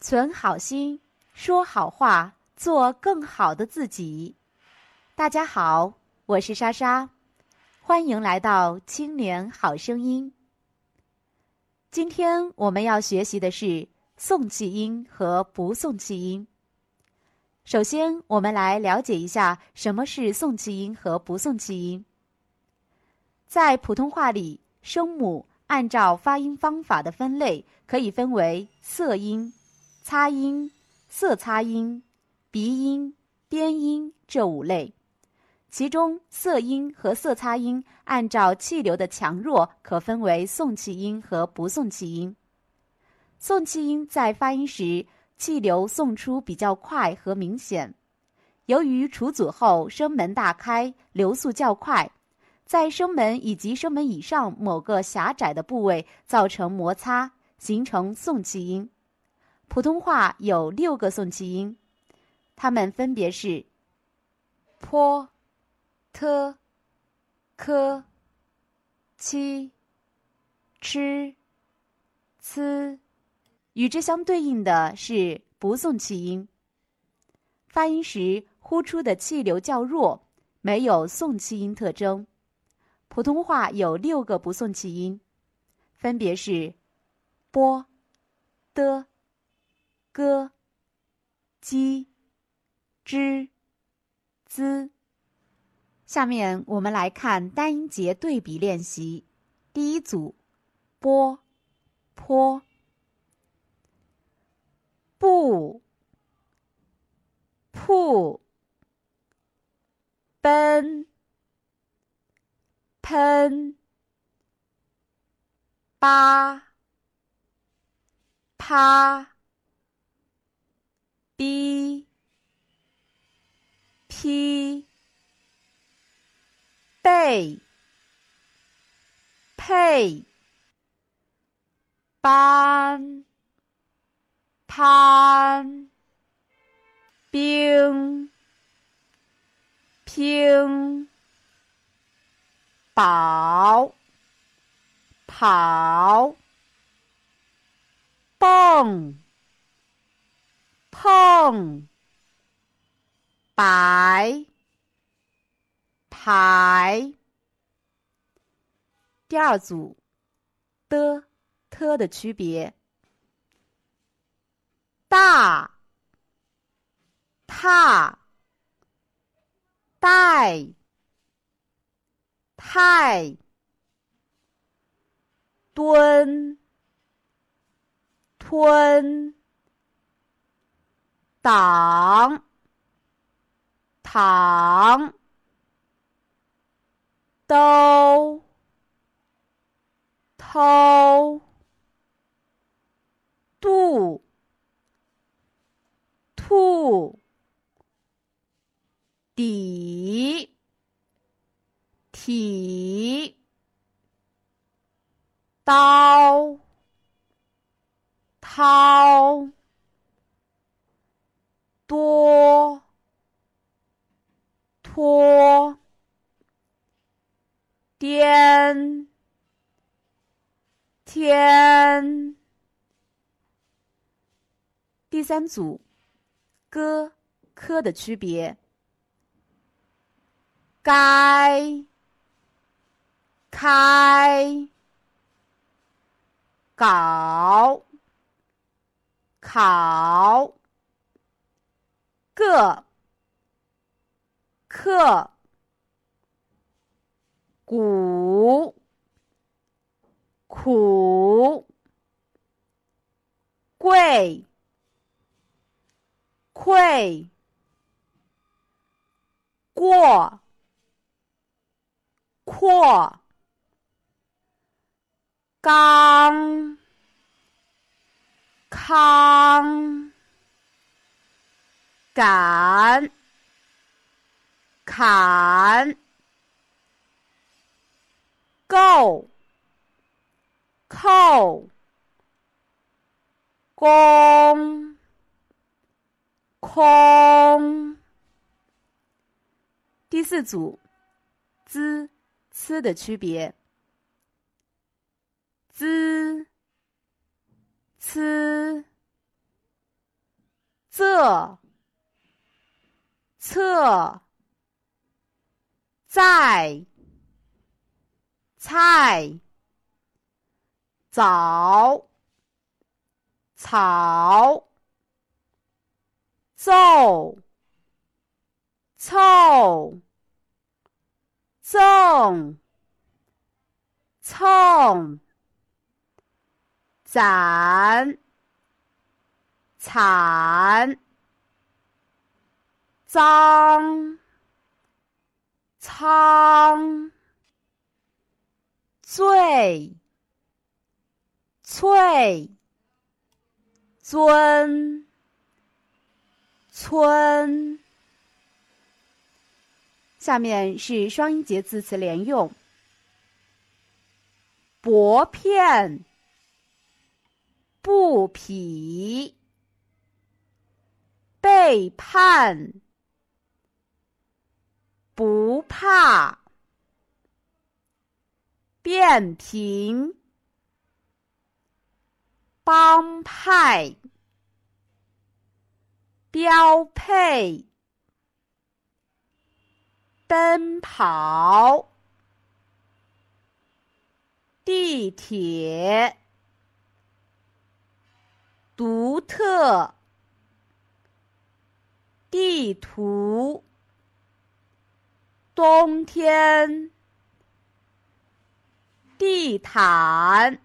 存好心，说好话，做更好的自己。大家好，我是莎莎，欢迎来到青年好声音。今天我们要学习的是送气音和不送气音。首先，我们来了解一下什么是送气音和不送气音。在普通话里，声母按照发音方法的分类，可以分为色音。擦音、色擦音、鼻音、边音这五类，其中色音和色擦音按照气流的强弱，可分为送气音和不送气音。送气音在发音时，气流送出比较快和明显。由于除阻后声门大开，流速较快，在声门以及声门以上某个狭窄的部位造成摩擦，形成送气音。普通话有六个送气音，它们分别是 p、t、k、q、ch、c。与之相对应的是不送气音。发音时呼出的气流较弱，没有送气音特征。普通话有六个不送气音，分别是 b、的。歌、鸡、之、滋。下面我们来看单音节对比练习。第一组：波、坡、不、铺、奔、喷、八、趴。B p 背配班攀冰拼宝跑蹦。碰，白，排。第二组的、t 的区别：大、踏、带、太、蹲、吞。党，躺，都，偷，度，吐，底，体，刀，掏。天。第三组，歌科的区别：该，开，搞，考。个，克，苦，苦，贵，愧，过，阔，刚，康。感，砍，够，扣工空。第四组，z、c 的区别，z、c、这、侧、在、菜。菜早，草，奏，凑，纵，蹭，攒，惨。脏，苍，醉，翠，尊，村。下面是双音节字词连用：薄片，布匹，背叛。不怕，变平，帮派，标配，奔跑，地铁，独特，地图。冬天，地毯，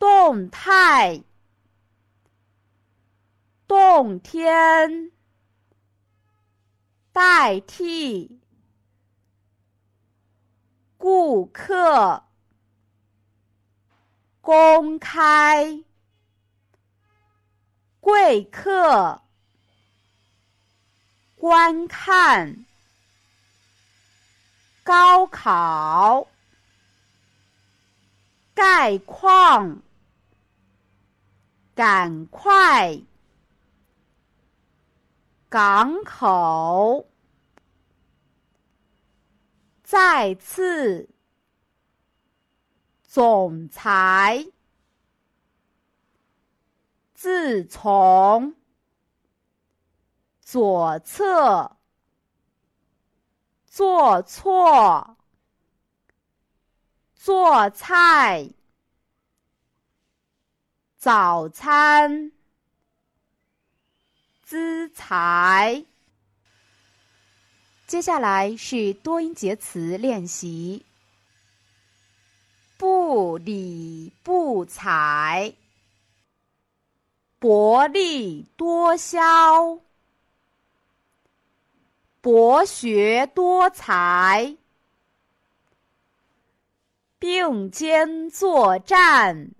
动态，动天，代替，顾客，公开，贵客。观看，高考，概况，赶快，港口，再次，总裁，自从。左侧，做错，做菜，早餐，资财。接下来是多音节词练习：不理不睬，薄利多销。博学多才，并肩作战，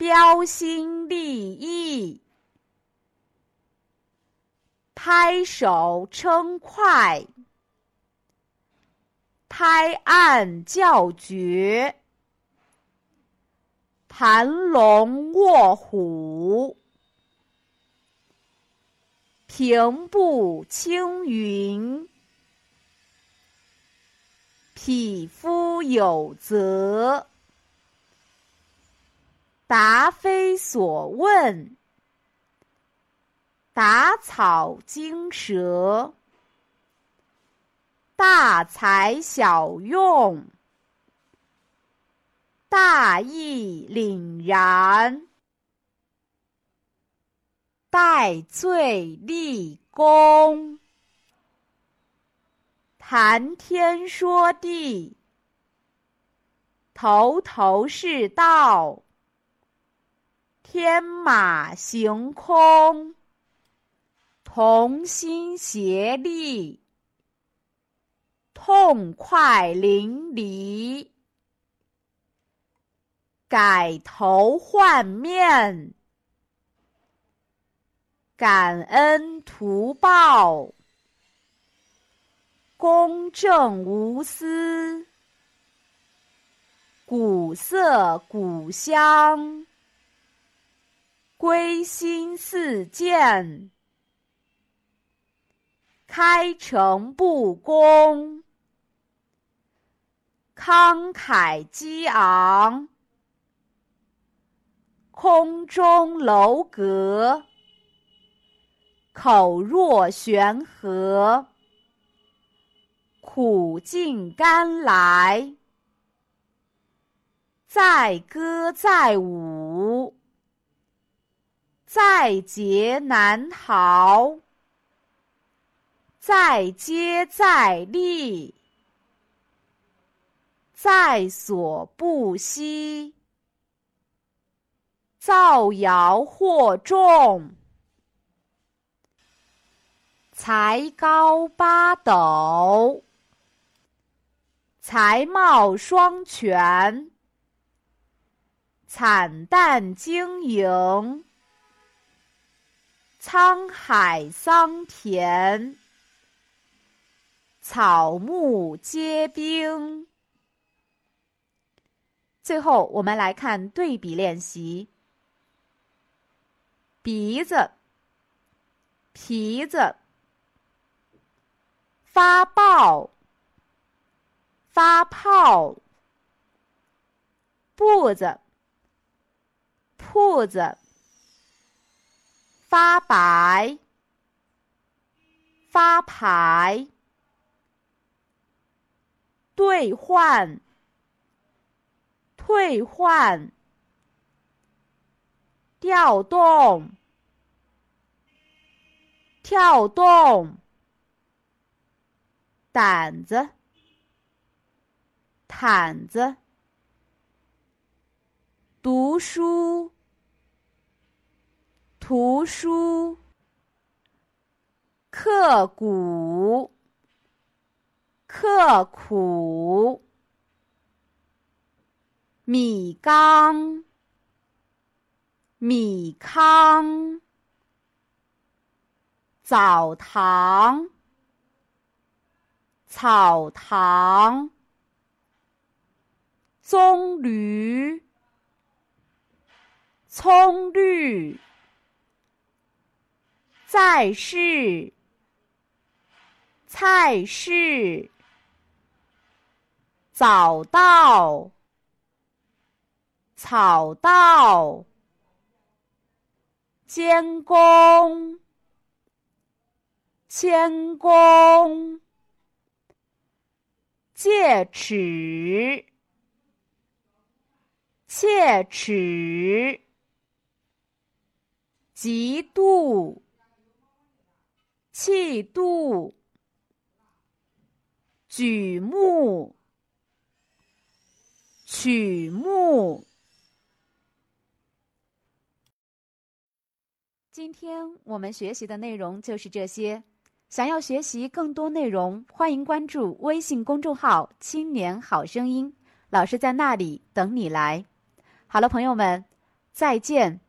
标新立异，拍手称快，拍案叫绝，盘龙卧虎。平步青云，匹夫有责。答非所问，打草惊蛇。大材小用，大义凛然。戴罪立功，谈天说地，头头是道，天马行空，同心协力，痛快淋漓，改头换面。感恩图报，公正无私，古色古香，归心似箭，开诚布公，慷慨激昂，空中楼阁。口若悬河，苦尽甘来。载歌载舞，在劫难逃；在接再厉，在所不惜。造谣惑众，才高八斗，才貌双全。惨淡经营，沧海桑田，草木皆兵。最后，我们来看对比练习：鼻子、皮子、发报、发泡、步子。铺子，发白，发牌，兑换，退换，调动，跳动，胆子，毯子，读书。图书，刻骨，刻苦，米缸，米糠，澡堂，草堂，棕榈，葱绿。在世，菜市，早到，草稻，监工，谦恭，戒尺，切齿，嫉妒。气度，举目，曲目。今天我们学习的内容就是这些。想要学习更多内容，欢迎关注微信公众号“青年好声音”，老师在那里等你来。好了，朋友们，再见。